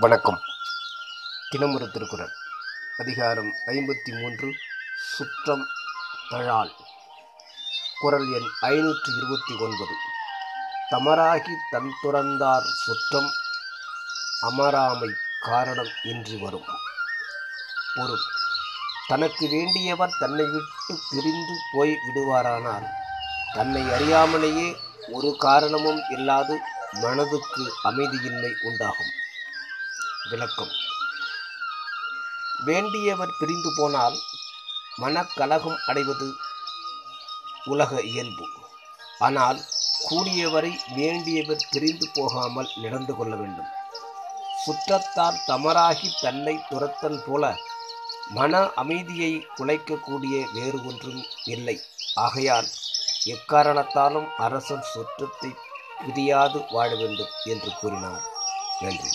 வணக்கம். தினமொரு திருக்குறள். அதிகாரம் ஐம்பத்தி மூன்று சுற்றம் தழால். குரல் எண் ஐநூற்று இருபத்தி ஒன்பது. தமராகி தன் துறந்தார் சுற்றம் அமராமை காரணம் இன்றி வரும். பொருள். தனக்கு வேண்டியவர் தன்னை விட்டு பிரிந்து போய் விடுவாரானால் தன்னை அறியாமலேயே ஒரு காரணமும் இல்லாது மனதுக்கு அமைதியின்மை உண்டாகும். விளக்கம். வேண்டியவர் பிரிந்து போனால் மனக்கலகம் அடைவது உலக இயல்பு. ஆனால் கூடியவரை வேண்டியவர் பிரிந்து போகாமல் நடந்து கொள்ள வேண்டும். சுற்றத்தார் தமராகி தன்னை துரத்தல் போல மன அமைதியை குலைக்கக்கூடிய வேறு ஒன்றும் இல்லை. ஆகையால் எக்காரணத்தாலும் அரசன் சுற்றத்தை பிரியாது வாழ வேண்டும் என்று கூறினார். நன்றி.